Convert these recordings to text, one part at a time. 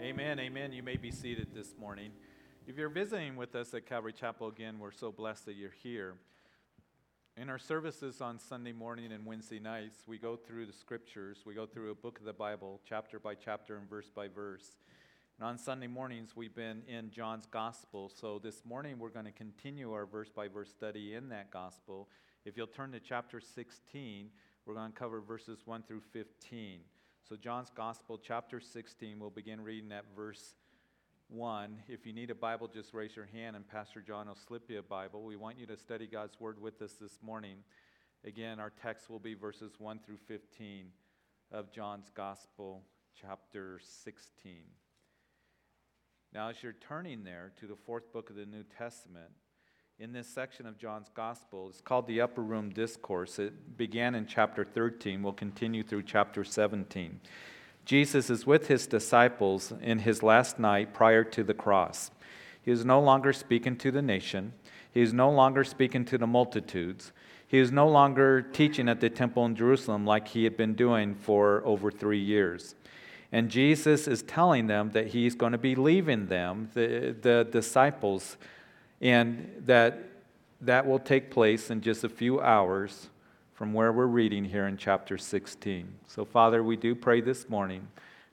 Amen, amen. You may be seated this morning. If you're visiting with us at Calvary Chapel again, we're so blessed that you're here. In our services on Sunday morning and Wednesday nights, we go through the scriptures. We go through a book of the Bible, chapter by chapter and verse by verse. And on Sunday mornings, we've been in John's Gospel. So this morning, we're going to continue our verse by verse study in that Gospel. If you'll turn to chapter 16, we're going to cover verses 1 through 15. So, John's Gospel, chapter 16, we'll begin reading at verse 1. If you need a Bible, just raise your hand and Pastor John will slip you a Bible. We want you to study God's Word with us this morning. Again, our text will be verses 1 through 15 of John's Gospel, chapter 16. Now, as you're turning there to the fourth book of the New Testament, in this section of John's Gospel. It's called the Upper Room Discourse. It began in chapter 13, will continue through chapter 17. Jesus is with his disciples in his last night prior to the cross. He is no longer speaking to the nation, he is no longer speaking to the multitudes. He is no longer teaching at the temple in Jerusalem like he had been doing for over three years. And Jesus is telling them that he's going to be leaving them, the, the disciples, and that that will take place in just a few hours from where we're reading here in chapter 16. So, Father, we do pray this morning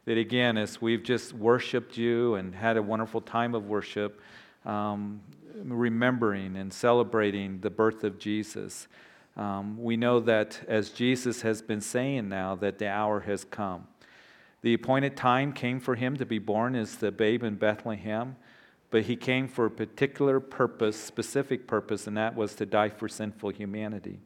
that again, as we've just worshiped you and had a wonderful time of worship, um, remembering and celebrating the birth of Jesus, um, we know that as Jesus has been saying now, that the hour has come. The appointed time came for him to be born as the babe in Bethlehem but he came for a particular purpose, specific purpose, and that was to die for sinful humanity.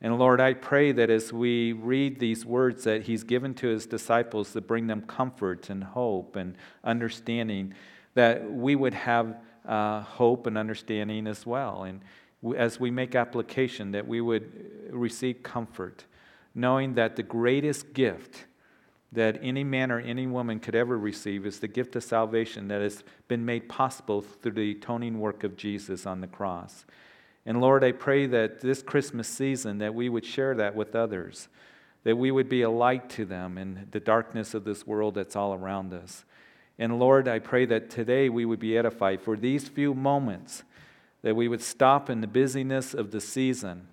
And Lord, I pray that as we read these words that he's given to his disciples to bring them comfort and hope and understanding, that we would have uh, hope and understanding as well. And as we make application, that we would receive comfort, knowing that the greatest gift that any man or any woman could ever receive is the gift of salvation that has been made possible through the atoning work of Jesus on the cross. And Lord, I pray that this Christmas season that we would share that with others, that we would be a light to them in the darkness of this world that's all around us. And Lord, I pray that today we would be edified for these few moments, that we would stop in the busyness of the season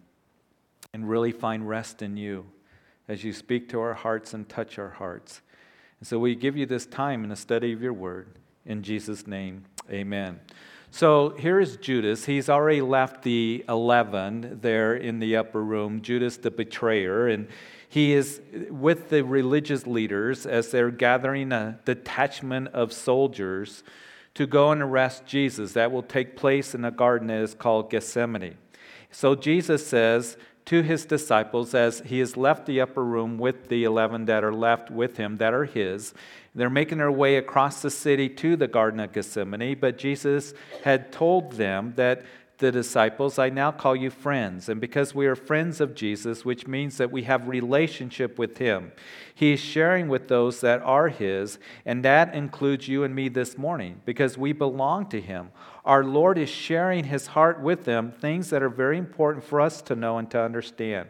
and really find rest in you as you speak to our hearts and touch our hearts. And so we give you this time in the study of your word. In Jesus' name, amen. So here is Judas. He's already left the 11 there in the upper room, Judas the betrayer. And he is with the religious leaders as they're gathering a detachment of soldiers to go and arrest Jesus. That will take place in a garden that is called Gethsemane. So Jesus says, to his disciples as he has left the upper room with the 11 that are left with him, that are his. They're making their way across the city to the Garden of Gethsemane, but Jesus had told them that the disciples, I now call you friends. And because we are friends of Jesus, which means that we have relationship with him, he is sharing with those that are his, and that includes you and me this morning because we belong to him. Our Lord is sharing his heart with them, things that are very important for us to know and to understand.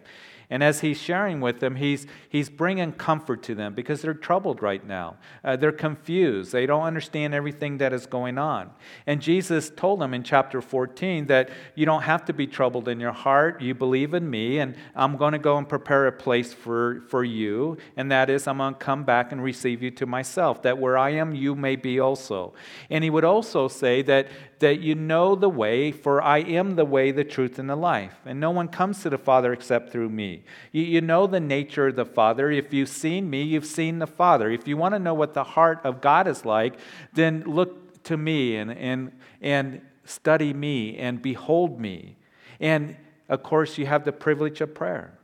And as he's sharing with them, he's, he's bringing comfort to them because they're troubled right now. Uh, they're confused. They don't understand everything that is going on. And Jesus told them in chapter 14 that you don't have to be troubled in your heart. You believe in me, and I'm going to go and prepare a place for, for you. And that is, I'm going to come back and receive you to myself, that where I am, you may be also. And he would also say that that you know the way, for I am the way, the truth, and the life. And no one comes to the Father except through me. You, you know the nature of the Father. If you've seen me, you've seen the Father. If you want to know what the heart of God is like, then look to me and, and, and study me and behold me. And of course, you have the privilege of prayer.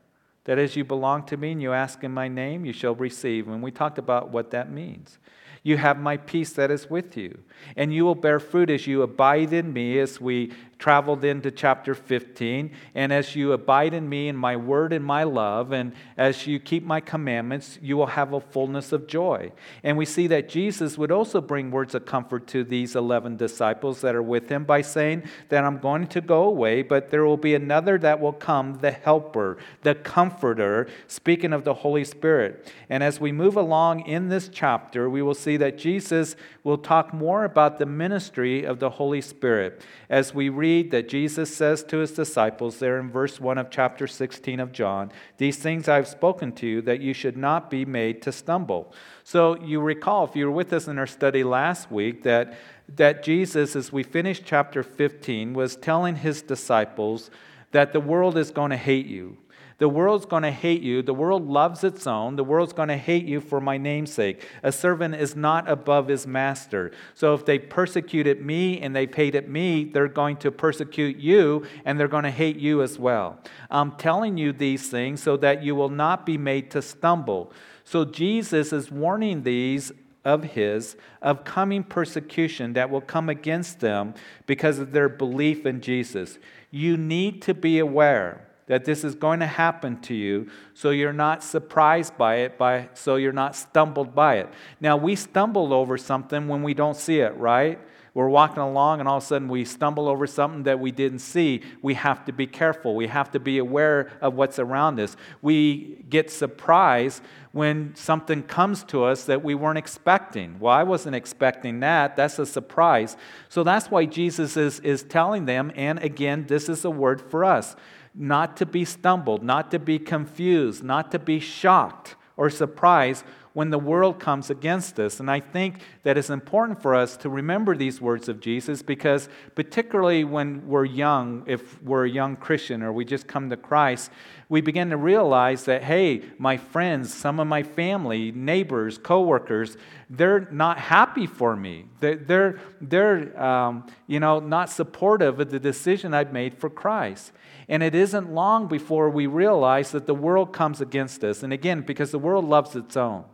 That as you belong to me and you ask in my name, you shall receive. And we talked about what that means. You have my peace that is with you. And you will bear fruit as you abide in me, as we traveled into chapter 15. And as you abide in me and my word and my love, and as you keep my commandments, you will have a fullness of joy. And we see that Jesus would also bring words of comfort to these 11 disciples that are with him by saying that I'm going to go away, but there will be another that will come, the helper, the comforter comforter, speaking of the Holy Spirit. And as we move along in this chapter, we will see that Jesus will talk more about the ministry of the Holy Spirit. As we read that Jesus says to his disciples there in verse 1 of chapter 16 of John, These things I've spoken to you, that you should not be made to stumble. So you recall, if you were with us in our study last week, that that Jesus, as we finished chapter 15, was telling his disciples that the world is going to hate you. The world's going to hate you. The world loves its own. The world's going to hate you for my namesake. A servant is not above his master. So if they persecuted me and they hated me, they're going to persecute you and they're going to hate you as well. I'm telling you these things so that you will not be made to stumble. So Jesus is warning these of his of coming persecution that will come against them because of their belief in Jesus. You need to be aware that this is going to happen to you so you're not surprised by it by so you're not stumbled by it. Now we stumble over something when we don't see it, right? we're walking along and all of a sudden we stumble over something that we didn't see, we have to be careful. We have to be aware of what's around us. We get surprised when something comes to us that we weren't expecting. Well, I wasn't expecting that. That's a surprise. So that's why Jesus is, is telling them, and again, this is a word for us not to be stumbled, not to be confused, not to be shocked or surprised when the world comes against us. And I think that it's important for us to remember these words of Jesus because, particularly when we're young, if we're a young Christian or we just come to Christ, we begin to realize that, hey, my friends, some of my family, neighbors, coworkers, they're not happy for me. They're, they're, they're um, you know, not supportive of the decision I've made for Christ. And it isn't long before we realize that the world comes against us. And again, because the world loves its own.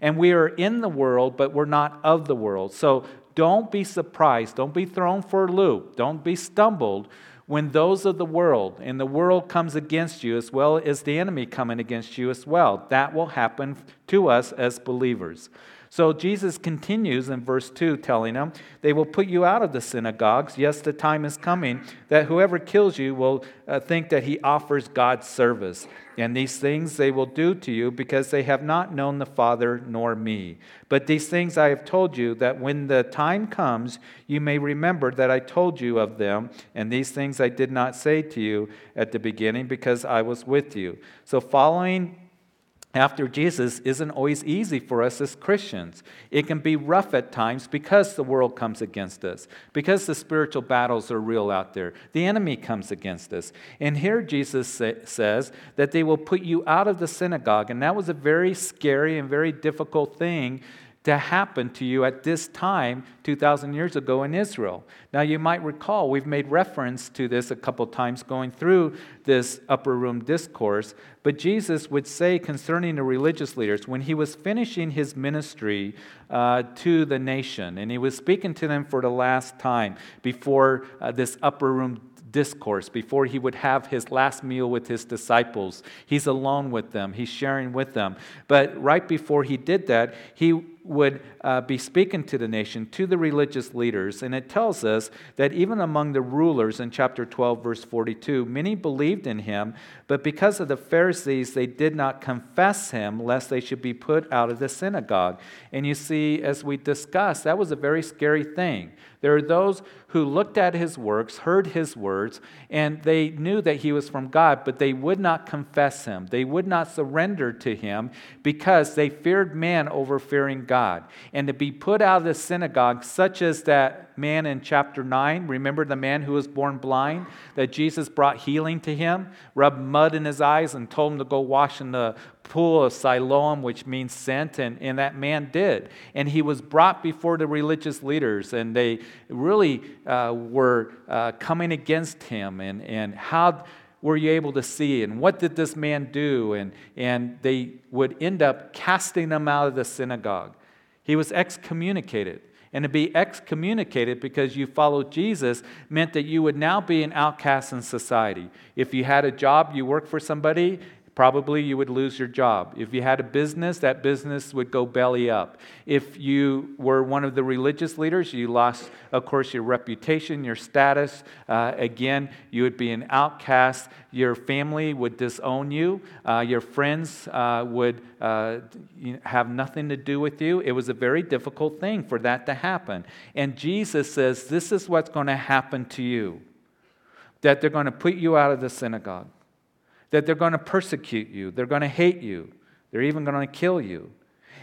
And we are in the world, but we're not of the world. So don't be surprised. Don't be thrown for a loop. Don't be stumbled when those of the world and the world comes against you as well as the enemy coming against you as well. That will happen to us as believers. So Jesus continues in verse 2, telling them, They will put you out of the synagogues. Yes, the time is coming that whoever kills you will uh, think that he offers God's service. And these things they will do to you because they have not known the Father nor me. But these things I have told you, that when the time comes, you may remember that I told you of them. And these things I did not say to you at the beginning because I was with you. So, following after Jesus isn't always easy for us as Christians. It can be rough at times because the world comes against us, because the spiritual battles are real out there. The enemy comes against us. And here Jesus say, says that they will put you out of the synagogue. And that was a very scary and very difficult thing to happen to you at this time 2,000 years ago in Israel. Now, you might recall, we've made reference to this a couple times going through this upper room discourse, but Jesus would say concerning the religious leaders, when he was finishing his ministry uh, to the nation, and he was speaking to them for the last time before uh, this upper room discourse before he would have his last meal with his disciples. He's alone with them, he's sharing with them. But right before he did that, he would uh, be speaking to the nation, to the religious leaders. And it tells us that even among the rulers in chapter 12, verse 42, many believed in him, but because of the Pharisees, they did not confess him, lest they should be put out of the synagogue. And you see, as we discussed, that was a very scary thing. There are those who looked at his works, heard his words, and they knew that he was from God, but they would not confess him. They would not surrender to him because they feared man over fearing God. And to be put out of the synagogue, such as that man in chapter 9, remember the man who was born blind, that Jesus brought healing to him, rubbed mud in his eyes, and told him to go wash in the pool of Siloam, which means sent, and, and that man did. And he was brought before the religious leaders, and they really uh, were uh, coming against him. And, and how were you able to see? And what did this man do? And, and they would end up casting him out of the synagogue. He was excommunicated. And to be excommunicated because you followed Jesus meant that you would now be an outcast in society. If you had a job, you worked for somebody, Probably you would lose your job. If you had a business, that business would go belly up. If you were one of the religious leaders, you lost, of course, your reputation, your status. Uh, again, you would be an outcast. Your family would disown you. Uh, your friends uh, would uh, have nothing to do with you. It was a very difficult thing for that to happen. And Jesus says, This is what's going to happen to you that they're going to put you out of the synagogue that they're going to persecute you, they're going to hate you, they're even going to kill you.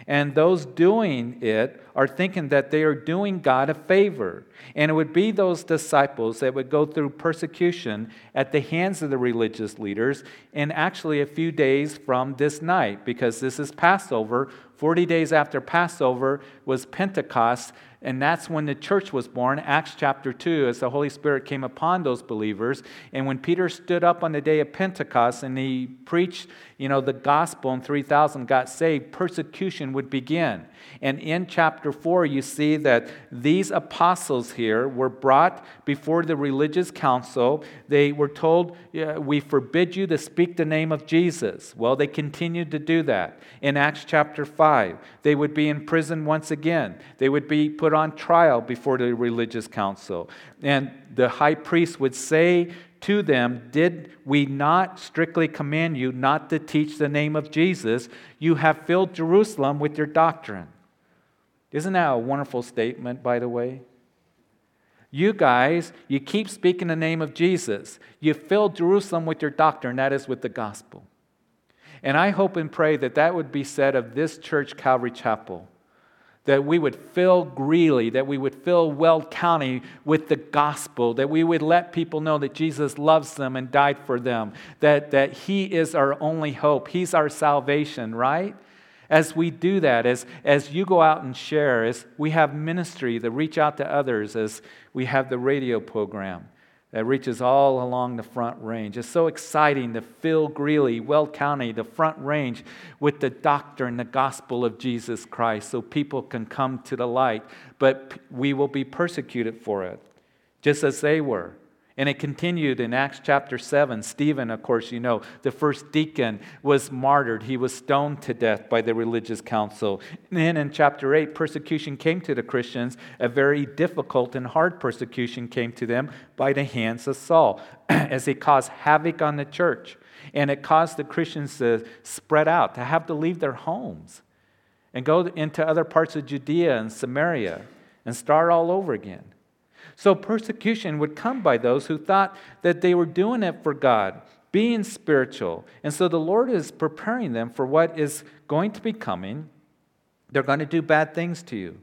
And those doing it are thinking that they are doing God a favor. And it would be those disciples that would go through persecution at the hands of the religious leaders in actually a few days from this night, because this is Passover. 40 days after Passover was Pentecost. And that's when the church was born, Acts chapter 2, as the Holy Spirit came upon those believers. And when Peter stood up on the day of Pentecost and he preached, you know, the gospel and 3,000 got saved, persecution would begin. And in chapter 4, you see that these apostles here were brought before the religious council. They were told, We forbid you to speak the name of Jesus. Well, they continued to do that. In Acts chapter 5, they would be in prison once again. They would be put on trial before the religious council. And the high priest would say to them, Did we not strictly command you not to teach the name of Jesus? You have filled Jerusalem with your doctrine. Isn't that a wonderful statement, by the way? You guys, you keep speaking the name of Jesus. You fill Jerusalem with your doctrine, that is with the gospel. And I hope and pray that that would be said of this church, Calvary Chapel that we would fill Greeley, that we would fill Weld County with the gospel, that we would let people know that Jesus loves them and died for them, that, that He is our only hope, He's our salvation, right? As we do that, as, as you go out and share, as we have ministry that reach out to others, as we have the radio program, that reaches all along the front range. It's so exciting to fill Greeley, Weld County, the front range with the doctrine, the gospel of Jesus Christ, so people can come to the light. But we will be persecuted for it, just as they were. And it continued in Acts chapter 7. Stephen, of course, you know, the first deacon was martyred. He was stoned to death by the religious council. And then in chapter 8, persecution came to the Christians. A very difficult and hard persecution came to them by the hands of Saul as he caused havoc on the church. And it caused the Christians to spread out, to have to leave their homes and go into other parts of Judea and Samaria and start all over again. So persecution would come by those who thought that they were doing it for God, being spiritual. And so the Lord is preparing them for what is going to be coming. They're going to do bad things to you.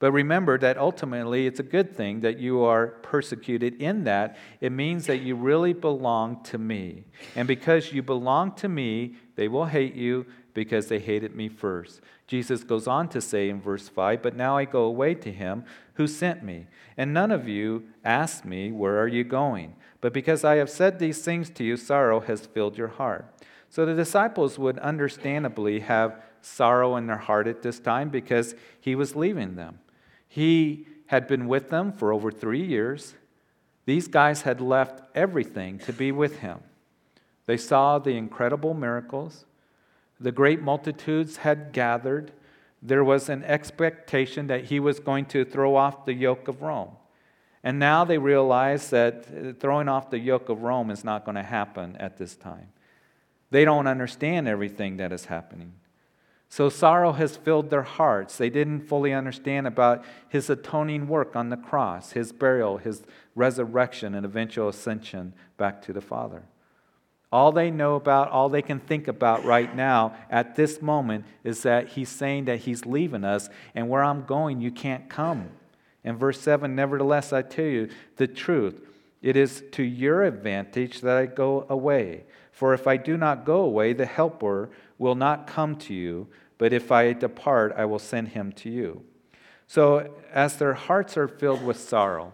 But remember that ultimately it's a good thing that you are persecuted in that. It means that you really belong to me. And because you belong to me, they will hate you because they hated me first. Jesus goes on to say in verse 5 But now I go away to him who sent me. And none of you asked me, Where are you going? But because I have said these things to you, sorrow has filled your heart. So the disciples would understandably have sorrow in their heart at this time because he was leaving them. He had been with them for over three years. These guys had left everything to be with him. They saw the incredible miracles. The great multitudes had gathered there was an expectation that he was going to throw off the yoke of Rome. And now they realize that throwing off the yoke of Rome is not going to happen at this time. They don't understand everything that is happening. So sorrow has filled their hearts. They didn't fully understand about his atoning work on the cross, his burial, his resurrection, and eventual ascension back to the Father. All they know about, all they can think about right now at this moment is that he's saying that he's leaving us, and where I'm going, you can't come. In verse 7, nevertheless, I tell you the truth. It is to your advantage that I go away. For if I do not go away, the Helper will not come to you, but if I depart, I will send him to you. So, as their hearts are filled with sorrow,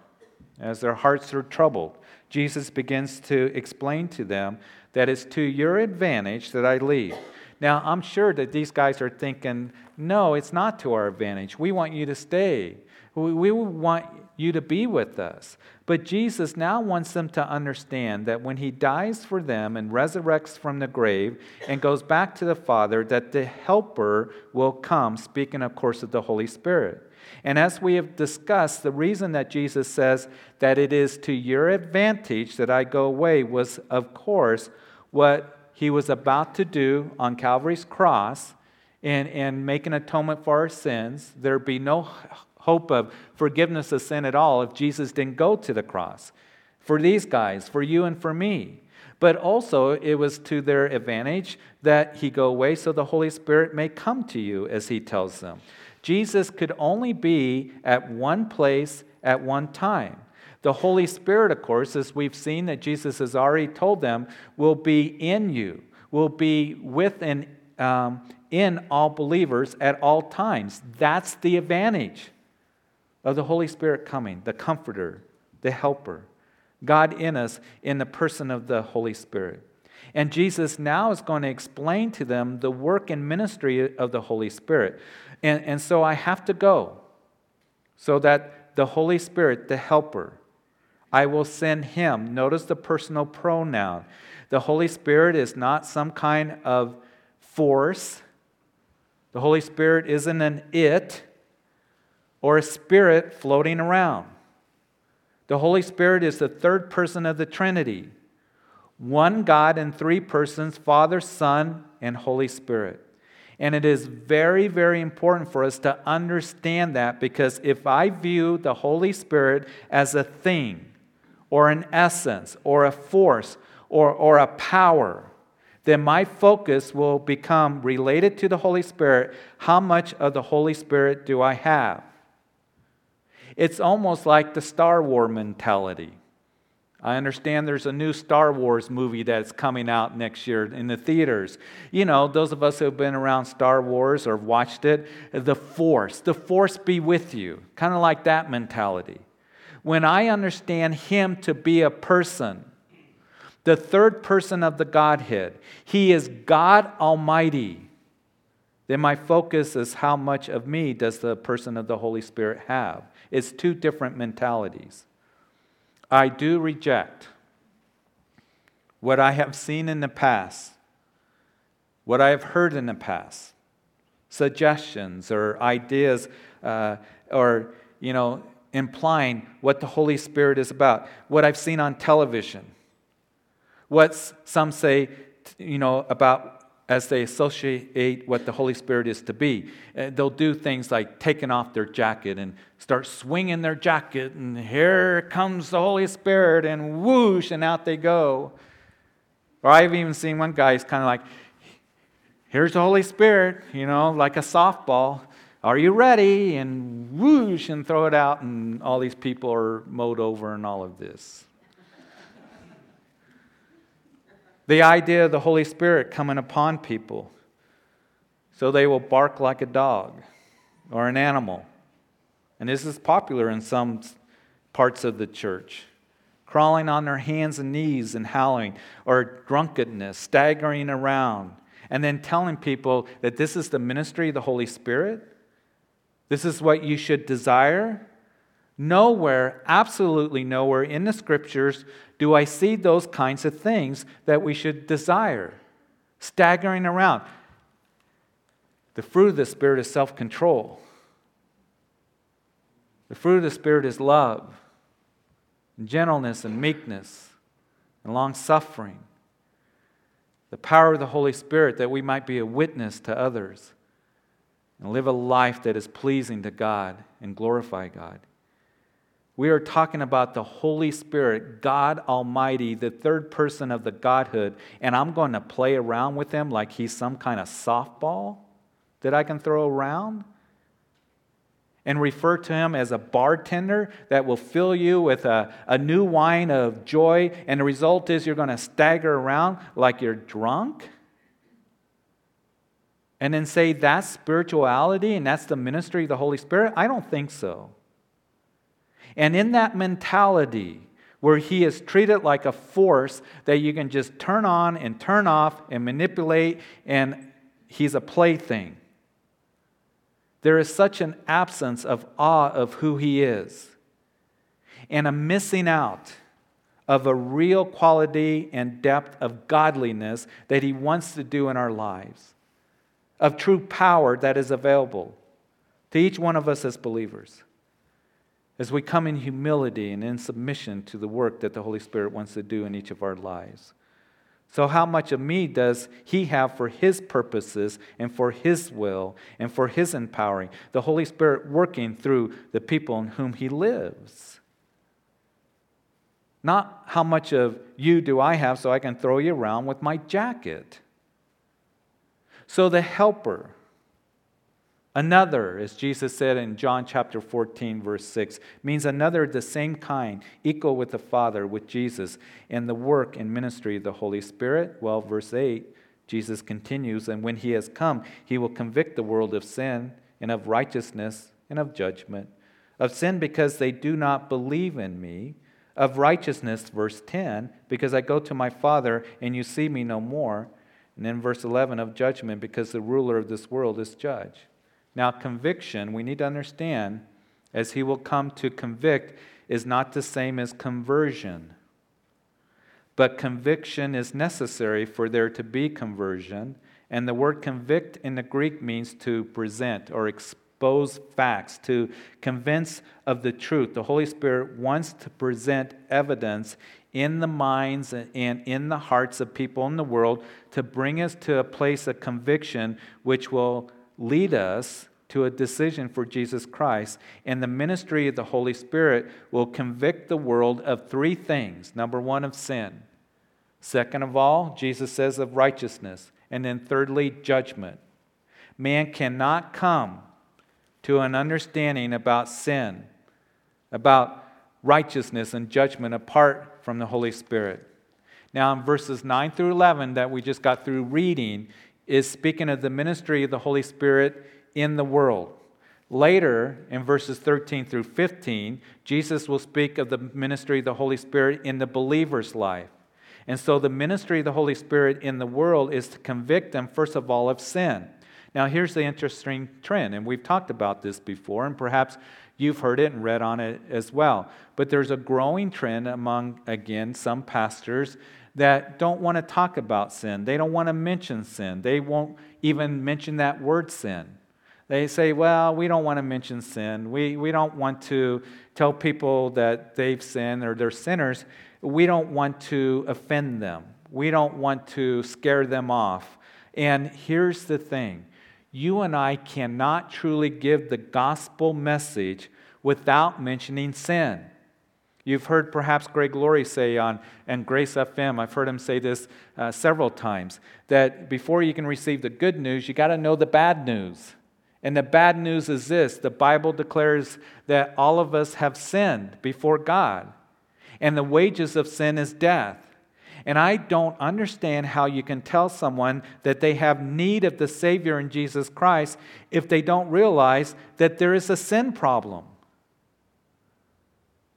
as their hearts are troubled, Jesus begins to explain to them that it's to your advantage that I leave. Now, I'm sure that these guys are thinking, no, it's not to our advantage. We want you to stay. We, we want you to be with us. But Jesus now wants them to understand that when he dies for them and resurrects from the grave and goes back to the Father, that the Helper will come, speaking, of course, of the Holy Spirit. And as we have discussed, the reason that Jesus says that it is to your advantage that I go away was, of course, what he was about to do on Calvary's cross and, and make an atonement for our sins. There'd be no hope of forgiveness of sin at all if Jesus didn't go to the cross. For these guys, for you and for me. But also, it was to their advantage that he go away so the Holy Spirit may come to you, as he tells them. Jesus could only be at one place at one time. The Holy Spirit, of course, as we've seen that Jesus has already told them, will be in you, will be with and um, in all believers at all times. That's the advantage of the Holy Spirit coming, the comforter, the helper. God in us in the person of the Holy Spirit. And Jesus now is going to explain to them the work and ministry of the Holy Spirit. And, and so I have to go so that the Holy Spirit, the helper, I will send him. Notice the personal pronoun. The Holy Spirit is not some kind of force, the Holy Spirit isn't an it or a spirit floating around. The Holy Spirit is the third person of the Trinity one God in three persons Father, Son, and Holy Spirit. And it is very, very important for us to understand that because if I view the Holy Spirit as a thing, or an essence, or a force, or, or a power, then my focus will become related to the Holy Spirit. How much of the Holy Spirit do I have? It's almost like the Star Wars mentality. I understand there's a new Star Wars movie that's coming out next year in the theaters. You know, those of us who have been around Star Wars or watched it, the Force, the Force be with you. Kind of like that mentality. When I understand Him to be a person, the third person of the Godhead, He is God Almighty, then my focus is how much of me does the person of the Holy Spirit have? It's two different mentalities. I do reject what I have seen in the past, what I have heard in the past, suggestions or ideas, uh, or, you know, implying what the Holy Spirit is about, what I've seen on television, what some say, you know, about as they associate what the Holy Spirit is to be. Uh, they'll do things like taking off their jacket and start swinging their jacket, and here comes the Holy Spirit, and whoosh, and out they go. Or I've even seen one guy, he's kind of like, here's the Holy Spirit, you know, like a softball. Are you ready? And whoosh, and throw it out, and all these people are mowed over, and all of this. The idea of the Holy Spirit coming upon people so they will bark like a dog or an animal. And this is popular in some parts of the church. Crawling on their hands and knees and howling, or drunkenness, staggering around, and then telling people that this is the ministry of the Holy Spirit. This is what you should desire. Nowhere, absolutely nowhere in the scriptures do I see those kinds of things that we should desire. Staggering around. The fruit of the Spirit is self control. The fruit of the Spirit is love, and gentleness, and meekness, and long suffering. The power of the Holy Spirit that we might be a witness to others and live a life that is pleasing to God and glorify God. We are talking about the Holy Spirit, God Almighty, the third person of the Godhood, and I'm going to play around with him like he's some kind of softball that I can throw around? And refer to him as a bartender that will fill you with a, a new wine of joy, and the result is you're going to stagger around like you're drunk? And then say that's spirituality and that's the ministry of the Holy Spirit? I don't think so. And in that mentality, where he is treated like a force that you can just turn on and turn off and manipulate, and he's a plaything. There is such an absence of awe of who he is. and a missing out of a real quality and depth of godliness that He wants to do in our lives, of true power that is available to each one of us as believers, as we come in humility and in submission to the work that the Holy Spirit wants to do in each of our lives. So, how much of me does He have for His purposes and for His will and for His empowering? The Holy Spirit working through the people in whom He lives. Not how much of you do I have so I can throw you around with my jacket. So the helper, another, as Jesus said in John chapter 14, verse 6, means another of the same kind, equal with the Father, with Jesus, and the work and ministry of the Holy Spirit. Well, verse 8, Jesus continues, and when he has come, he will convict the world of sin and of righteousness and of judgment. Of sin because they do not believe in me of righteousness, verse 10, because I go to my Father and you see me no more. And then verse 11 of judgment, because the ruler of this world is judge. Now, conviction, we need to understand, as he will come to convict, is not the same as conversion. But conviction is necessary for there to be conversion. And the word convict in the Greek means to present or expose expose facts, to convince of the truth. The Holy Spirit wants to present evidence in the minds and in the hearts of people in the world to bring us to a place of conviction which will lead us to a decision for Jesus Christ. And the ministry of the Holy Spirit will convict the world of three things. Number one, of sin. Second of all, Jesus says of righteousness. And then thirdly, judgment. Man cannot come to an understanding about sin, about righteousness and judgment apart from the Holy Spirit. Now, in verses 9 through 11 that we just got through reading, is speaking of the ministry of the Holy Spirit in the world. Later, in verses 13 through 15, Jesus will speak of the ministry of the Holy Spirit in the believer's life. And so, the ministry of the Holy Spirit in the world is to convict them, first of all, of sin. Now, here's the interesting trend, and we've talked about this before, and perhaps you've heard it and read on it as well. But there's a growing trend among, again, some pastors that don't want to talk about sin. They don't want to mention sin. They won't even mention that word sin. They say, well, we don't want to mention sin. We, we don't want to tell people that they've sinned or they're sinners. We don't want to offend them. We don't want to scare them off. And here's the thing you and I cannot truly give the gospel message without mentioning sin. You've heard perhaps Greg Laurie say on and Grace FM, I've heard him say this uh, several times, that before you can receive the good news, you got to know the bad news. And the bad news is this the Bible declares that all of us have sinned before God, and the wages of sin is death. And I don't understand how you can tell someone that they have need of the Savior in Jesus Christ if they don't realize that there is a sin problem.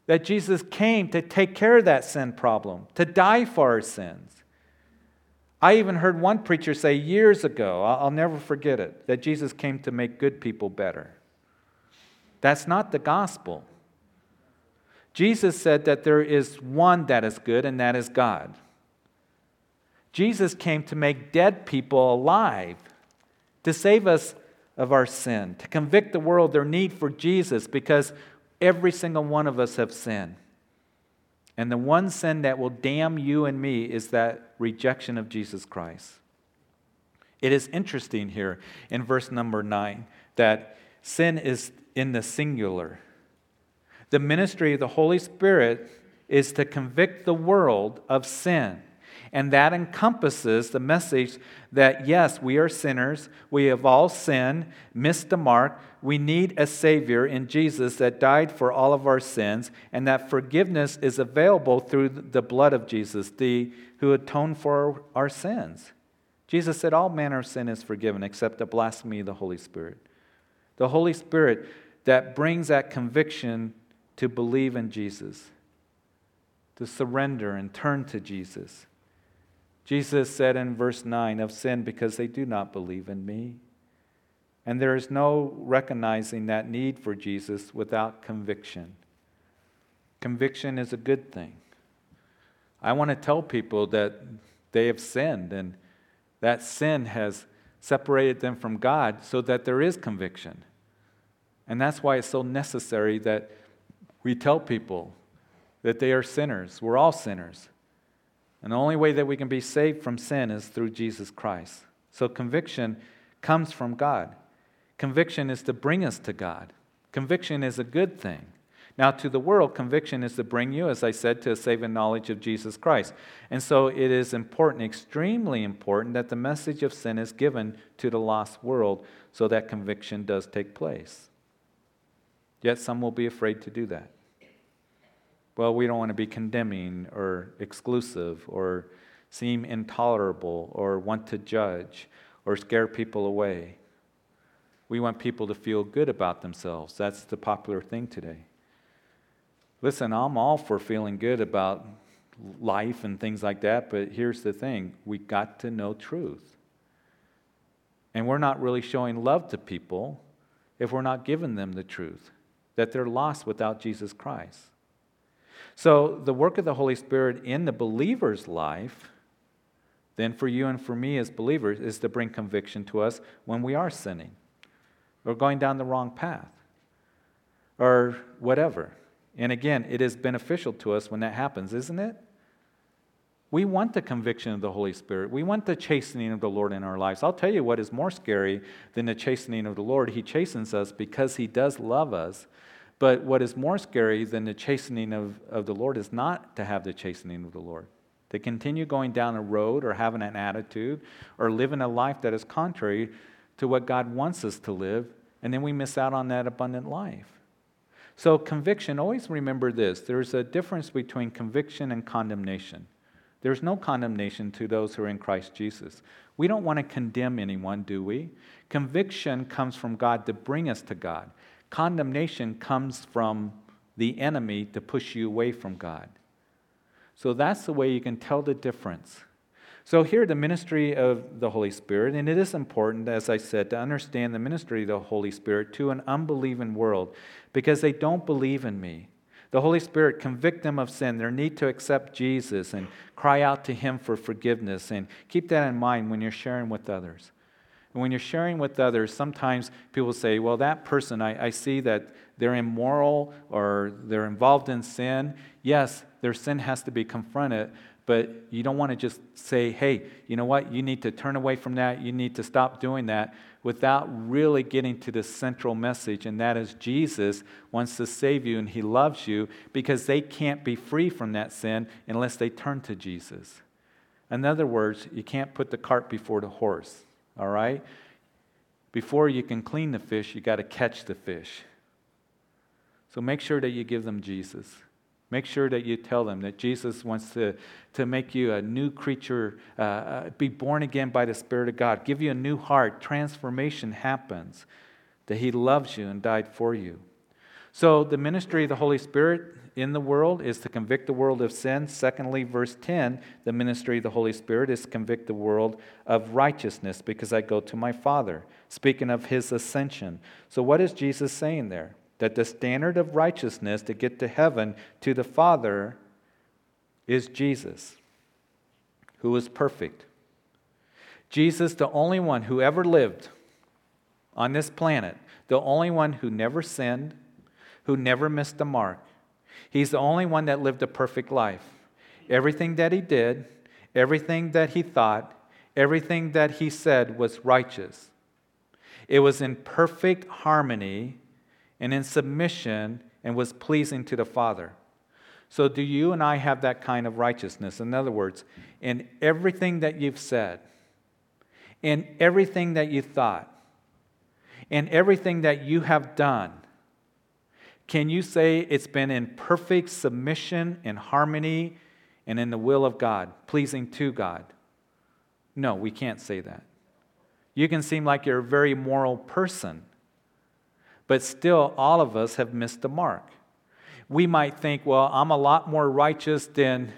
That Jesus came to take care of that sin problem, to die for our sins. I even heard one preacher say years ago, I'll never forget it, that Jesus came to make good people better. That's not the gospel. Jesus said that there is one that is good, and that is God. Jesus came to make dead people alive, to save us of our sin, to convict the world their need for Jesus because every single one of us have sinned. And the one sin that will damn you and me is that rejection of Jesus Christ. It is interesting here in verse number 9 that sin is in the singular. The ministry of the Holy Spirit is to convict the world of sin. And that encompasses the message that yes, we are sinners. We have all sinned, missed the mark. We need a Savior in Jesus that died for all of our sins, and that forgiveness is available through the blood of Jesus, the, who atoned for our sins. Jesus said, All manner of sin is forgiven except the blasphemy of the Holy Spirit. The Holy Spirit that brings that conviction to believe in Jesus, to surrender and turn to Jesus. Jesus said in verse 9, of sin because they do not believe in me. And there is no recognizing that need for Jesus without conviction. Conviction is a good thing. I want to tell people that they have sinned and that sin has separated them from God so that there is conviction. And that's why it's so necessary that we tell people that they are sinners. We're all sinners. And the only way that we can be saved from sin is through Jesus Christ. So conviction comes from God. Conviction is to bring us to God. Conviction is a good thing. Now, to the world, conviction is to bring you, as I said, to a saving knowledge of Jesus Christ. And so it is important, extremely important, that the message of sin is given to the lost world so that conviction does take place. Yet some will be afraid to do that. Well, we don't want to be condemning or exclusive or seem intolerable or want to judge or scare people away. We want people to feel good about themselves. That's the popular thing today. Listen, I'm all for feeling good about life and things like that, but here's the thing we got to know truth. And we're not really showing love to people if we're not giving them the truth, that they're lost without Jesus Christ. So, the work of the Holy Spirit in the believer's life, then for you and for me as believers, is to bring conviction to us when we are sinning or going down the wrong path or whatever. And again, it is beneficial to us when that happens, isn't it? We want the conviction of the Holy Spirit. We want the chastening of the Lord in our lives. I'll tell you what is more scary than the chastening of the Lord. He chastens us because He does love us. But what is more scary than the chastening of, of the Lord is not to have the chastening of the Lord. To continue going down a road or having an attitude or living a life that is contrary to what God wants us to live, and then we miss out on that abundant life. So, conviction, always remember this there's a difference between conviction and condemnation. There's no condemnation to those who are in Christ Jesus. We don't want to condemn anyone, do we? Conviction comes from God to bring us to God. Condemnation comes from the enemy to push you away from God. So that's the way you can tell the difference. So, here, the ministry of the Holy Spirit, and it is important, as I said, to understand the ministry of the Holy Spirit to an unbelieving world because they don't believe in me. The Holy Spirit convict them of sin, their need to accept Jesus and cry out to Him for forgiveness. And keep that in mind when you're sharing with others. And when you're sharing with others, sometimes people say, well, that person, I, I see that they're immoral or they're involved in sin. Yes, their sin has to be confronted, but you don't want to just say, hey, you know what? You need to turn away from that. You need to stop doing that without really getting to the central message, and that is Jesus wants to save you and he loves you because they can't be free from that sin unless they turn to Jesus. In other words, you can't put the cart before the horse, all right? Before you can clean the fish, you got to catch the fish. So make sure that you give them Jesus. Make sure that you tell them that Jesus wants to, to make you a new creature, uh, uh, be born again by the Spirit of God, give you a new heart. Transformation happens, that He loves you and died for you. So, the ministry of the Holy Spirit in the world is to convict the world of sin. Secondly, verse 10, the ministry of the Holy Spirit is to convict the world of righteousness because I go to my Father. Speaking of His ascension. So, what is Jesus saying there? that the standard of righteousness to get to heaven to the Father is Jesus, who is perfect. Jesus, the only one who ever lived on this planet, the only one who never sinned, who never missed the mark. He's the only one that lived a perfect life. Everything that he did, everything that he thought, everything that he said was righteous. It was in perfect harmony and in submission and was pleasing to the Father. So, do you and I have that kind of righteousness? In other words, in everything that you've said, in everything that you thought, in everything that you have done, can you say it's been in perfect submission and harmony and in the will of God, pleasing to God? No, we can't say that. You can seem like you're a very moral person, but still, all of us have missed the mark. We might think, well, I'm a lot more righteous than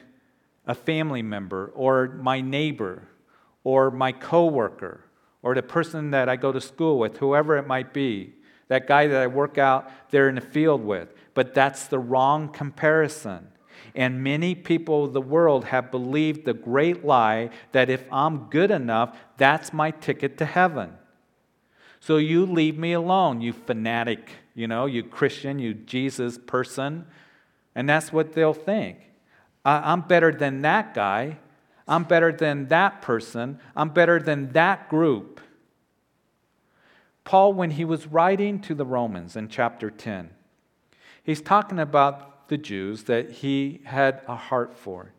a family member or my neighbor or my coworker or the person that I go to school with, whoever it might be, that guy that I work out there in the field with. But that's the wrong comparison. And many people of the world have believed the great lie that if I'm good enough, that's my ticket to heaven. So you leave me alone, you fanatic, you know, you Christian, you Jesus person. And that's what they'll think. I'm better than that guy. I'm better than that person. I'm better than that group. Paul, when he was writing to the Romans in chapter 10, he's talking about the Jews that he had a heart for,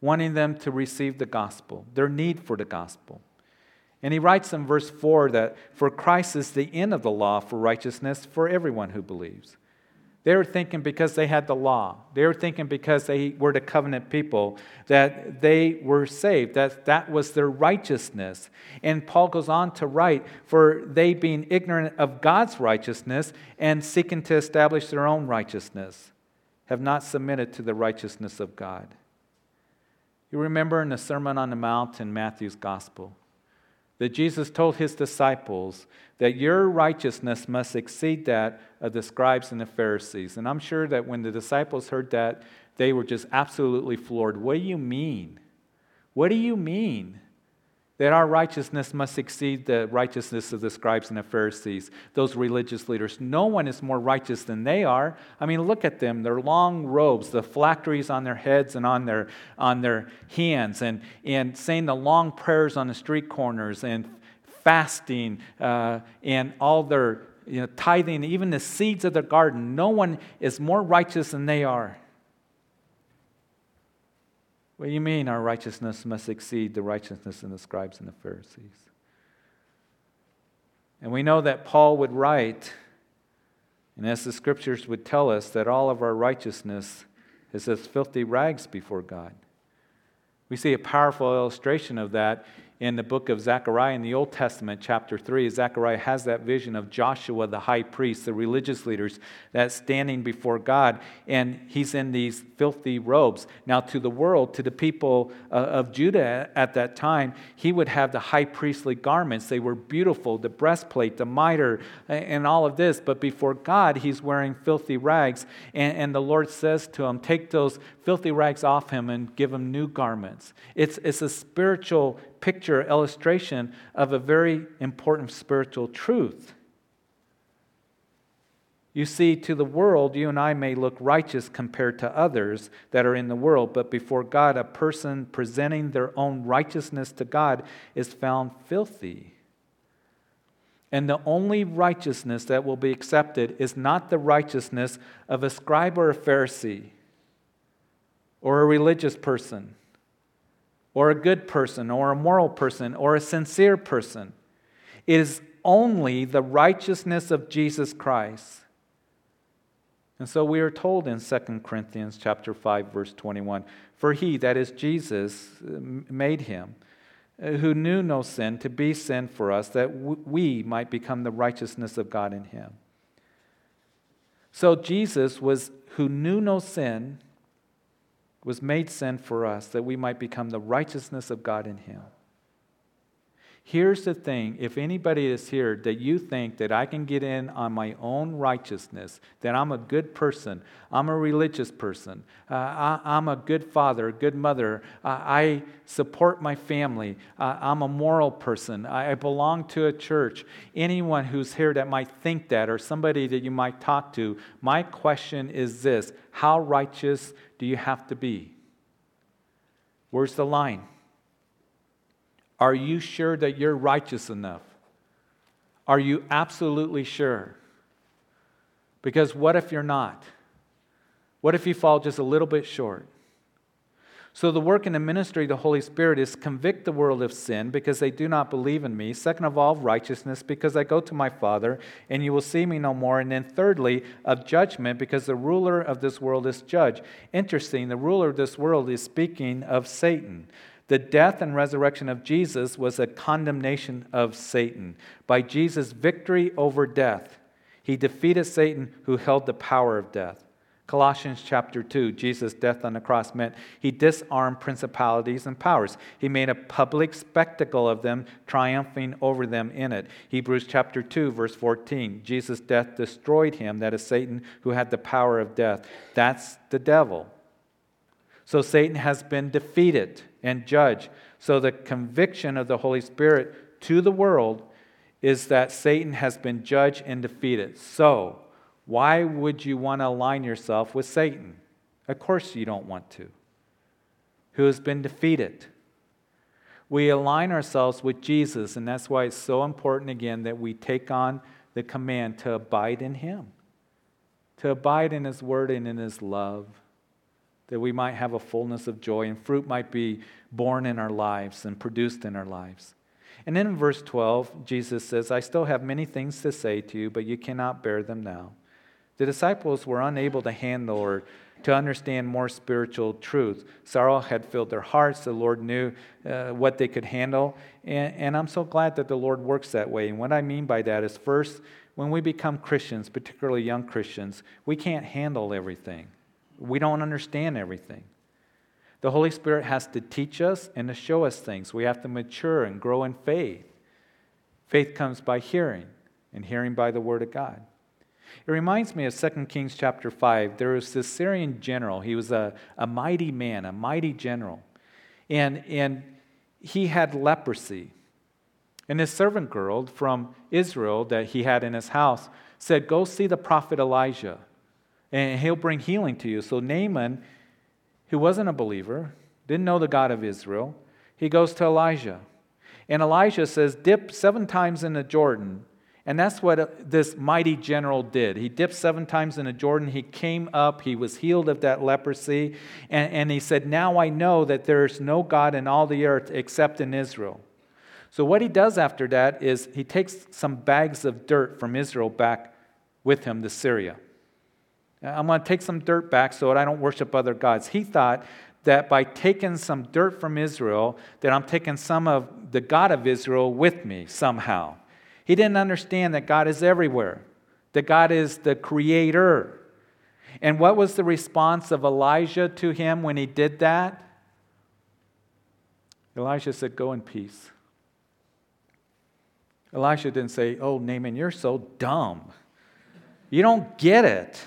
wanting them to receive the gospel, their need for the gospel. And he writes in verse 4 that for Christ is the end of the law for righteousness for everyone who believes. They were thinking because they had the law, they were thinking because they were the covenant people, that they were saved, that that was their righteousness. And Paul goes on to write, for they being ignorant of God's righteousness and seeking to establish their own righteousness, have not submitted to the righteousness of God. You remember in the Sermon on the Mount in Matthew's Gospel that Jesus told his disciples that your righteousness must exceed that of the scribes and the Pharisees. And I'm sure that when the disciples heard that, they were just absolutely floored. What do you mean? What do you mean? That our righteousness must exceed the righteousness of the scribes and the Pharisees, those religious leaders. No one is more righteous than they are. I mean, look at them, their long robes, the phylacteries on their heads and on their, on their hands, and, and saying the long prayers on the street corners, and fasting, uh, and all their you know, tithing, even the seeds of their garden. No one is more righteous than they are. What do you mean our righteousness must exceed the righteousness of the scribes and the Pharisees? And we know that Paul would write, and as the scriptures would tell us, that all of our righteousness is as filthy rags before God. We see a powerful illustration of that in the book of Zechariah in the Old Testament, chapter 3, Zechariah has that vision of Joshua, the high priest, the religious leaders that's standing before God, and he's in these filthy robes. Now, to the world, to the people uh, of Judah at that time, he would have the high priestly garments. They were beautiful, the breastplate, the mitre, and all of this. But before God, he's wearing filthy rags, and, and the Lord says to him, Take those filthy rags off him and give him new garments. It's, it's a spiritual picture, illustration of a very important spiritual truth. You see, to the world, you and I may look righteous compared to others that are in the world, but before God, a person presenting their own righteousness to God is found filthy. And the only righteousness that will be accepted is not the righteousness of a scribe or a Pharisee or a religious person or a good person or a moral person or a sincere person. It is only the righteousness of Jesus Christ. And so we are told in 2 Corinthians chapter 5 verse 21, for he that is Jesus made him uh, who knew no sin to be sin for us that we might become the righteousness of God in him. So Jesus was who knew no sin was made sin for us that we might become the righteousness of God in him. Here's the thing. If anybody is here that you think that I can get in on my own righteousness, that I'm a good person, I'm a religious person, uh, I, am a good father, a good mother, uh, I support my family, uh, I'm a moral person, I, I belong to a church, anyone who's here that might think that, or somebody that you might talk to, my question is this. How righteous do you have to be? Where's the line? Are you sure that you're righteous enough? Are you absolutely sure? Because what if you're not? What if you fall just a little bit short? So, the work in the ministry of the Holy Spirit is convict the world of sin because they do not believe in me. Second of all, righteousness because I go to my Father and you will see me no more. And then, thirdly, of judgment because the ruler of this world is judge. Interesting, the ruler of this world is speaking of Satan. The death and resurrection of Jesus was a condemnation of Satan. By Jesus' victory over death, he defeated Satan who held the power of death. Colossians chapter 2, Jesus' death on the cross meant he disarmed principalities and powers. He made a public spectacle of them, triumphing over them in it. Hebrews chapter 2, verse 14, Jesus' death destroyed him, that is Satan, who had the power of death. That's the devil. So Satan has been defeated and judge. So the conviction of the Holy Spirit to the world is that Satan has been judged and defeated. So, why would you want to align yourself with Satan? Of course, you don't want to. Who has been defeated? We align ourselves with Jesus, and that's why it's so important again that we take on the command to abide in Him, to abide in His Word and in His love, that we might have a fullness of joy and fruit might be born in our lives and produced in our lives. And then in verse 12, Jesus says, I still have many things to say to you, but you cannot bear them now. The disciples were unable to handle or to understand more spiritual truth. Sorrow had filled their hearts. The Lord knew uh, what they could handle. And, and I'm so glad that the Lord works that way. And what I mean by that is first, when we become Christians, particularly young Christians, we can't handle everything, we don't understand everything. The Holy Spirit has to teach us and to show us things. We have to mature and grow in faith. Faith comes by hearing, and hearing by the Word of God. It reminds me of 2 Kings chapter 5. There was this Syrian general. He was a, a mighty man, a mighty general. And, and he had leprosy. And his servant girl from Israel that he had in his house said, Go see the prophet Elisha, and he'll bring healing to you. So Naaman, who wasn't a believer, didn't know the God of Israel, he goes to Elisha. And Elisha says, Dip seven times in the Jordan, and that's what this mighty general did. He dipped seven times in the Jordan. He came up. He was healed of that leprosy. And, and he said, Now I know that there's no God in all the earth except in Israel. So, what he does after that is he takes some bags of dirt from Israel back with him to Syria. I'm going to take some dirt back so that I don't worship other gods. He thought that by taking some dirt from Israel, that I'm taking some of the God of Israel with me somehow. He didn't understand that God is everywhere, that God is the creator. And what was the response of Elisha to him when he did that? Elisha said, Go in peace. Elisha didn't say, Oh, Naaman, you're so dumb. You don't get it.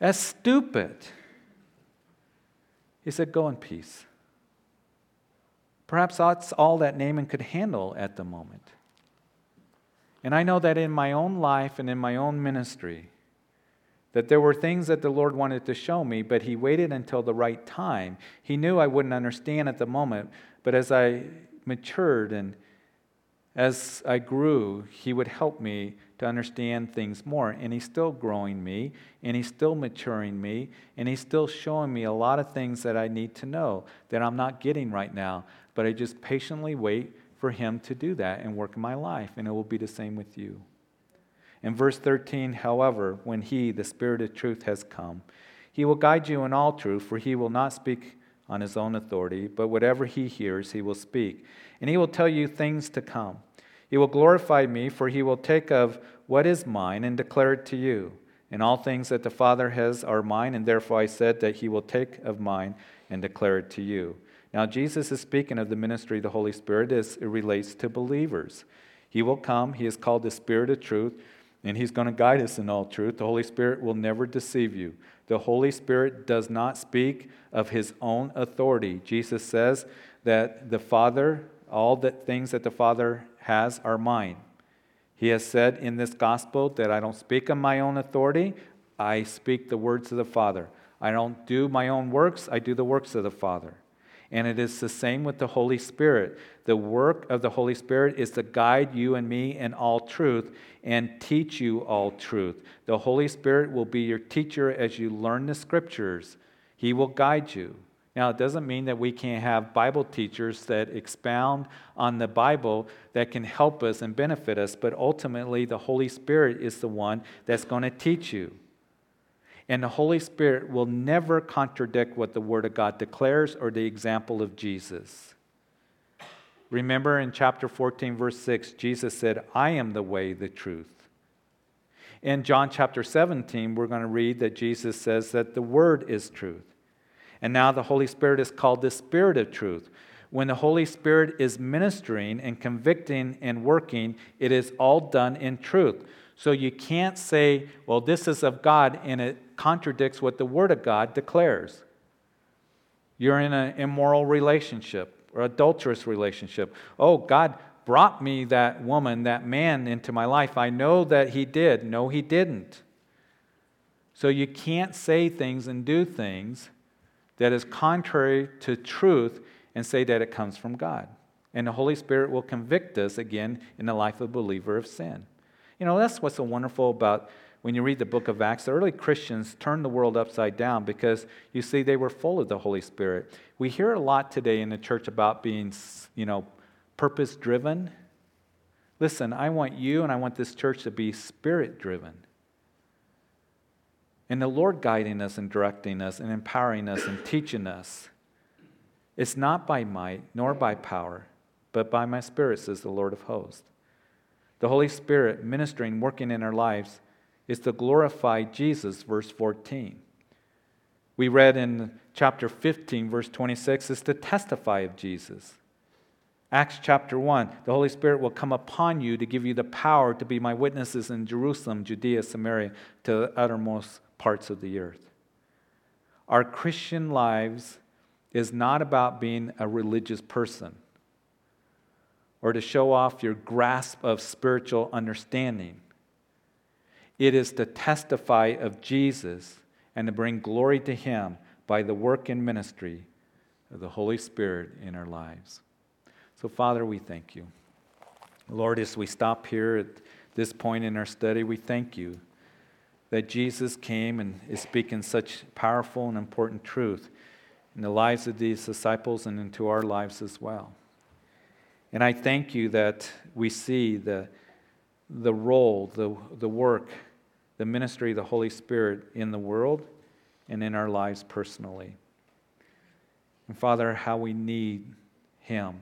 That's stupid. He said, Go in peace. Perhaps that's all that Naaman could handle at the moment. And I know that in my own life and in my own ministry, that there were things that the Lord wanted to show me, but He waited until the right time. He knew I wouldn't understand at the moment, but as I matured and as I grew, He would help me to understand things more. And He's still growing me, and He's still maturing me, and He's still showing me a lot of things that I need to know that I'm not getting right now. But I just patiently wait for Him to do that and work in my life, and it will be the same with you. In verse 13, however, when He, the Spirit of truth, has come, He will guide you in all truth, for He will not speak on His own authority, but whatever He hears, He will speak. And He will tell you things to come. He will glorify me, for He will take of what is mine and declare it to you. And all things that the Father has are mine, and therefore I said that He will take of mine and declare it to you. Now, Jesus is speaking of the ministry of the Holy Spirit as it relates to believers. He will come, He is called the Spirit of truth, and He's going to guide us in all truth. The Holy Spirit will never deceive you. The Holy Spirit does not speak of His own authority. Jesus says that the Father, all the things that the Father has are mine. He has said in this gospel that I don't speak on my own authority, I speak the words of the Father. I don't do my own works, I do the works of the Father. And it is the same with the Holy Spirit. The work of the Holy Spirit is to guide you and me in all truth and teach you all truth. The Holy Spirit will be your teacher as you learn the scriptures, He will guide you. Now, it doesn't mean that we can't have Bible teachers that expound on the Bible that can help us and benefit us, but ultimately, the Holy Spirit is the one that's going to teach you. And the Holy Spirit will never contradict what the Word of God declares or the example of Jesus. Remember in chapter 14, verse 6, Jesus said, I am the way, the truth. In John chapter 17, we're going to read that Jesus says that the Word is truth. And now the Holy Spirit is called the Spirit of truth. When the Holy Spirit is ministering and convicting and working, it is all done in truth. So you can't say, well, this is of God, and it contradicts what the Word of God declares. You're in an immoral relationship or adulterous relationship. Oh, God brought me that woman, that man into my life. I know that He did. No, He didn't. So you can't say things and do things that is contrary to truth and say that it comes from God. And the Holy Spirit will convict us again in the life of a believer of sin. You know, that's what's so wonderful about when you read the book of Acts. The early Christians turned the world upside down because you see they were full of the Holy Spirit. We hear a lot today in the church about being, you know, purpose driven. Listen, I want you and I want this church to be spirit driven. And the Lord guiding us and directing us and empowering us and teaching us. It's not by might nor by power, but by my spirit, says the Lord of hosts. The Holy Spirit ministering, working in our lives, is to glorify Jesus, verse 14. We read in chapter 15, verse 26, is to testify of Jesus. Acts chapter 1 the Holy Spirit will come upon you to give you the power to be my witnesses in Jerusalem, Judea, Samaria, to the uttermost parts of the earth. Our Christian lives is not about being a religious person or to show off your grasp of spiritual understanding. It is to testify of Jesus and to bring glory to Him by the work and ministry of the Holy Spirit in our lives. So, Father, we thank you. Lord, as we stop here at this point in our study, we thank you that Jesus came and is speaking such powerful and important truth in the lives of these disciples and into our lives as well. And I thank you that we see the, the role, the, the work, the ministry of the Holy Spirit in the world and in our lives personally. And Father, how we need Him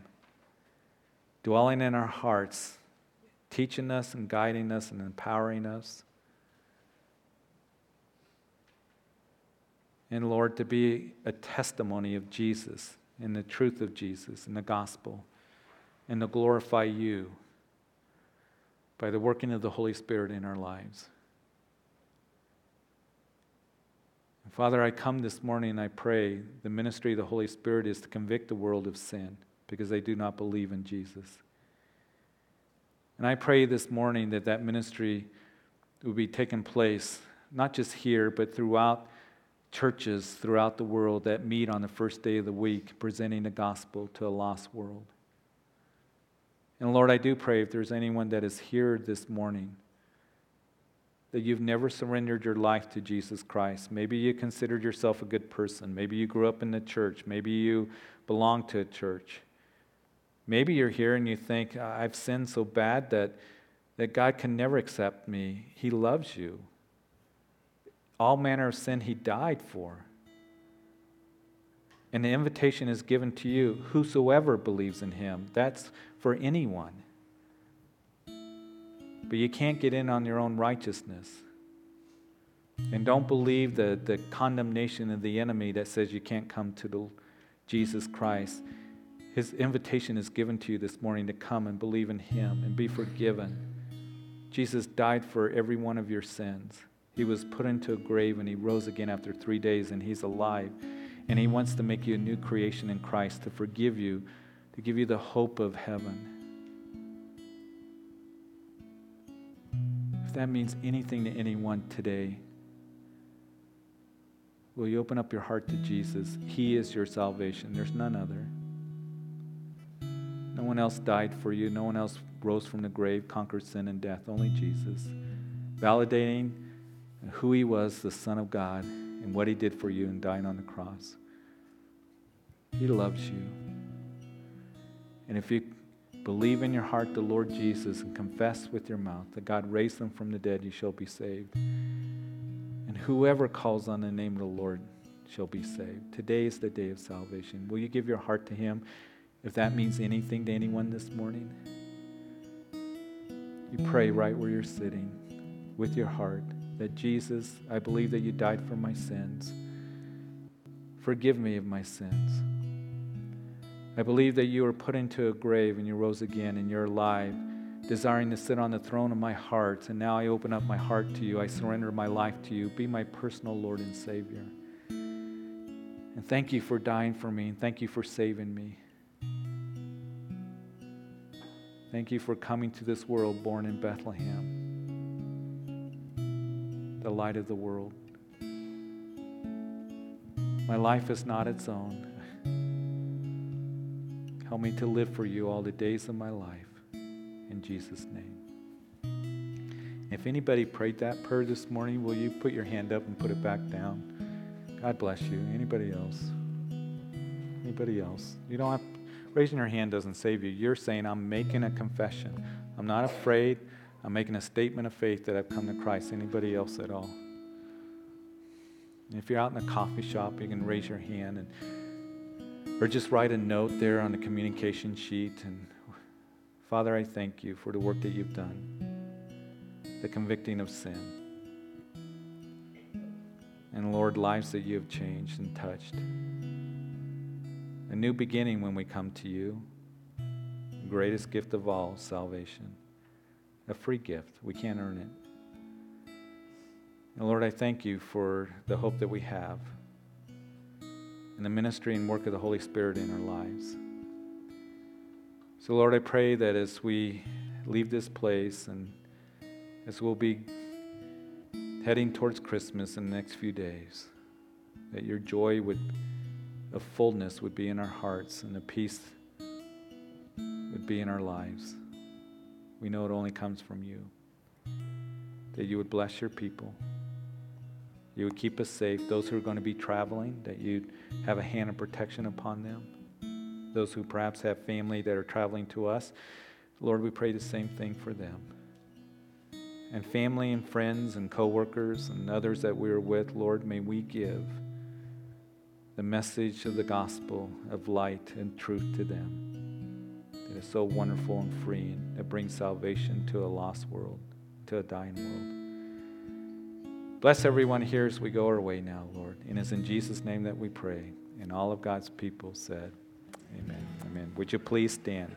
dwelling in our hearts, teaching us and guiding us and empowering us. And Lord, to be a testimony of Jesus and the truth of Jesus and the gospel, and to glorify you by the working of the Holy Spirit in our lives. Father, I come this morning and I pray the ministry of the Holy Spirit is to convict the world of sin because they do not believe in Jesus. And I pray this morning that that ministry will be taking place, not just here, but throughout churches throughout the world that meet on the first day of the week, presenting the gospel to a lost world. And Lord, I do pray if there's anyone that is here this morning that you've never surrendered your life to Jesus Christ. Maybe you considered yourself a good person. Maybe you grew up in the church. Maybe you belong to a church. Maybe you're here and you think, I've sinned so bad that, that God can never accept me. He loves you all manner of sin he died for. And the invitation is given to you whosoever believes in him. That's for anyone. But you can't get in on your own righteousness. And don't believe the, the condemnation of the enemy that says you can't come to the Jesus Christ. His invitation is given to you this morning to come and believe in him and be forgiven. Jesus died for every one of your sins. He was put into a grave and he rose again after three days and he's alive. And he wants to make you a new creation in Christ, to forgive you, to give you the hope of heaven. If that means anything to anyone today, will you open up your heart to Jesus? He is your salvation, there's none other. No one else died for you, no one else rose from the grave, conquered sin and death, only Jesus. Validating who he was, the Son of God, and what he did for you in dying on the cross. He loves you. And if you believe in your heart the Lord Jesus and confess with your mouth that God raised him from the dead, you shall be saved. And whoever calls on the name of the Lord shall be saved. Today is the day of salvation. Will you give your heart to him if that means anything to anyone this morning? You pray right where you're sitting. with your heart that Jesus, I believe that you died for my sins. Forgive me of my sins. I believe that you were put into a grave and you rose again and you're alive, desiring to sit on the throne of my heart. And now I open up my heart to you. I surrender my life to you. Be my personal Lord and Savior. And thank you for dying for me and thank you for saving me. Thank you for coming to this world born in Bethlehem, the light of the world. My life is not its own. Help me to live for you all the days of my life. In Jesus' name. If anybody prayed that prayer this morning, will you put your hand up and put it back down? God bless you. Anybody else? Anybody else? You don't have raising your hand doesn't save you. You're saying, I'm making a confession. I'm not afraid. I'm making a statement of faith that I've come to Christ. Anybody else at all? And if you're out in a coffee shop, you can raise your hand and or just write a note there on the communication sheet and Father, I thank you for the work that you've done. The convicting of sin. And Lord, lives that you have changed and touched. A new beginning when we come to you. The greatest gift of all, salvation. A free gift. We can't earn it. And Lord, I thank you for the hope that we have and the ministry and work of the Holy Spirit in our lives. So, Lord, I pray that as we leave this place and as we'll be heading towards Christmas in the next few days, that your joy would a fullness would be in our hearts and the peace would be in our lives. We know it only comes from you. That you would bless your people. You would keep us safe. Those who are going to be traveling, that you'd have a hand of protection upon them. Those who perhaps have family that are traveling to us, Lord, we pray the same thing for them. And family and friends and coworkers and others that we are with, Lord, may we give the message of the gospel of light and truth to them. Is so wonderful and freeing. It brings salvation to a lost world, to a dying world. Bless everyone here as we go our way now, Lord. And it's in Jesus' name that we pray. And all of God's people said, Amen. Amen. Would you please stand?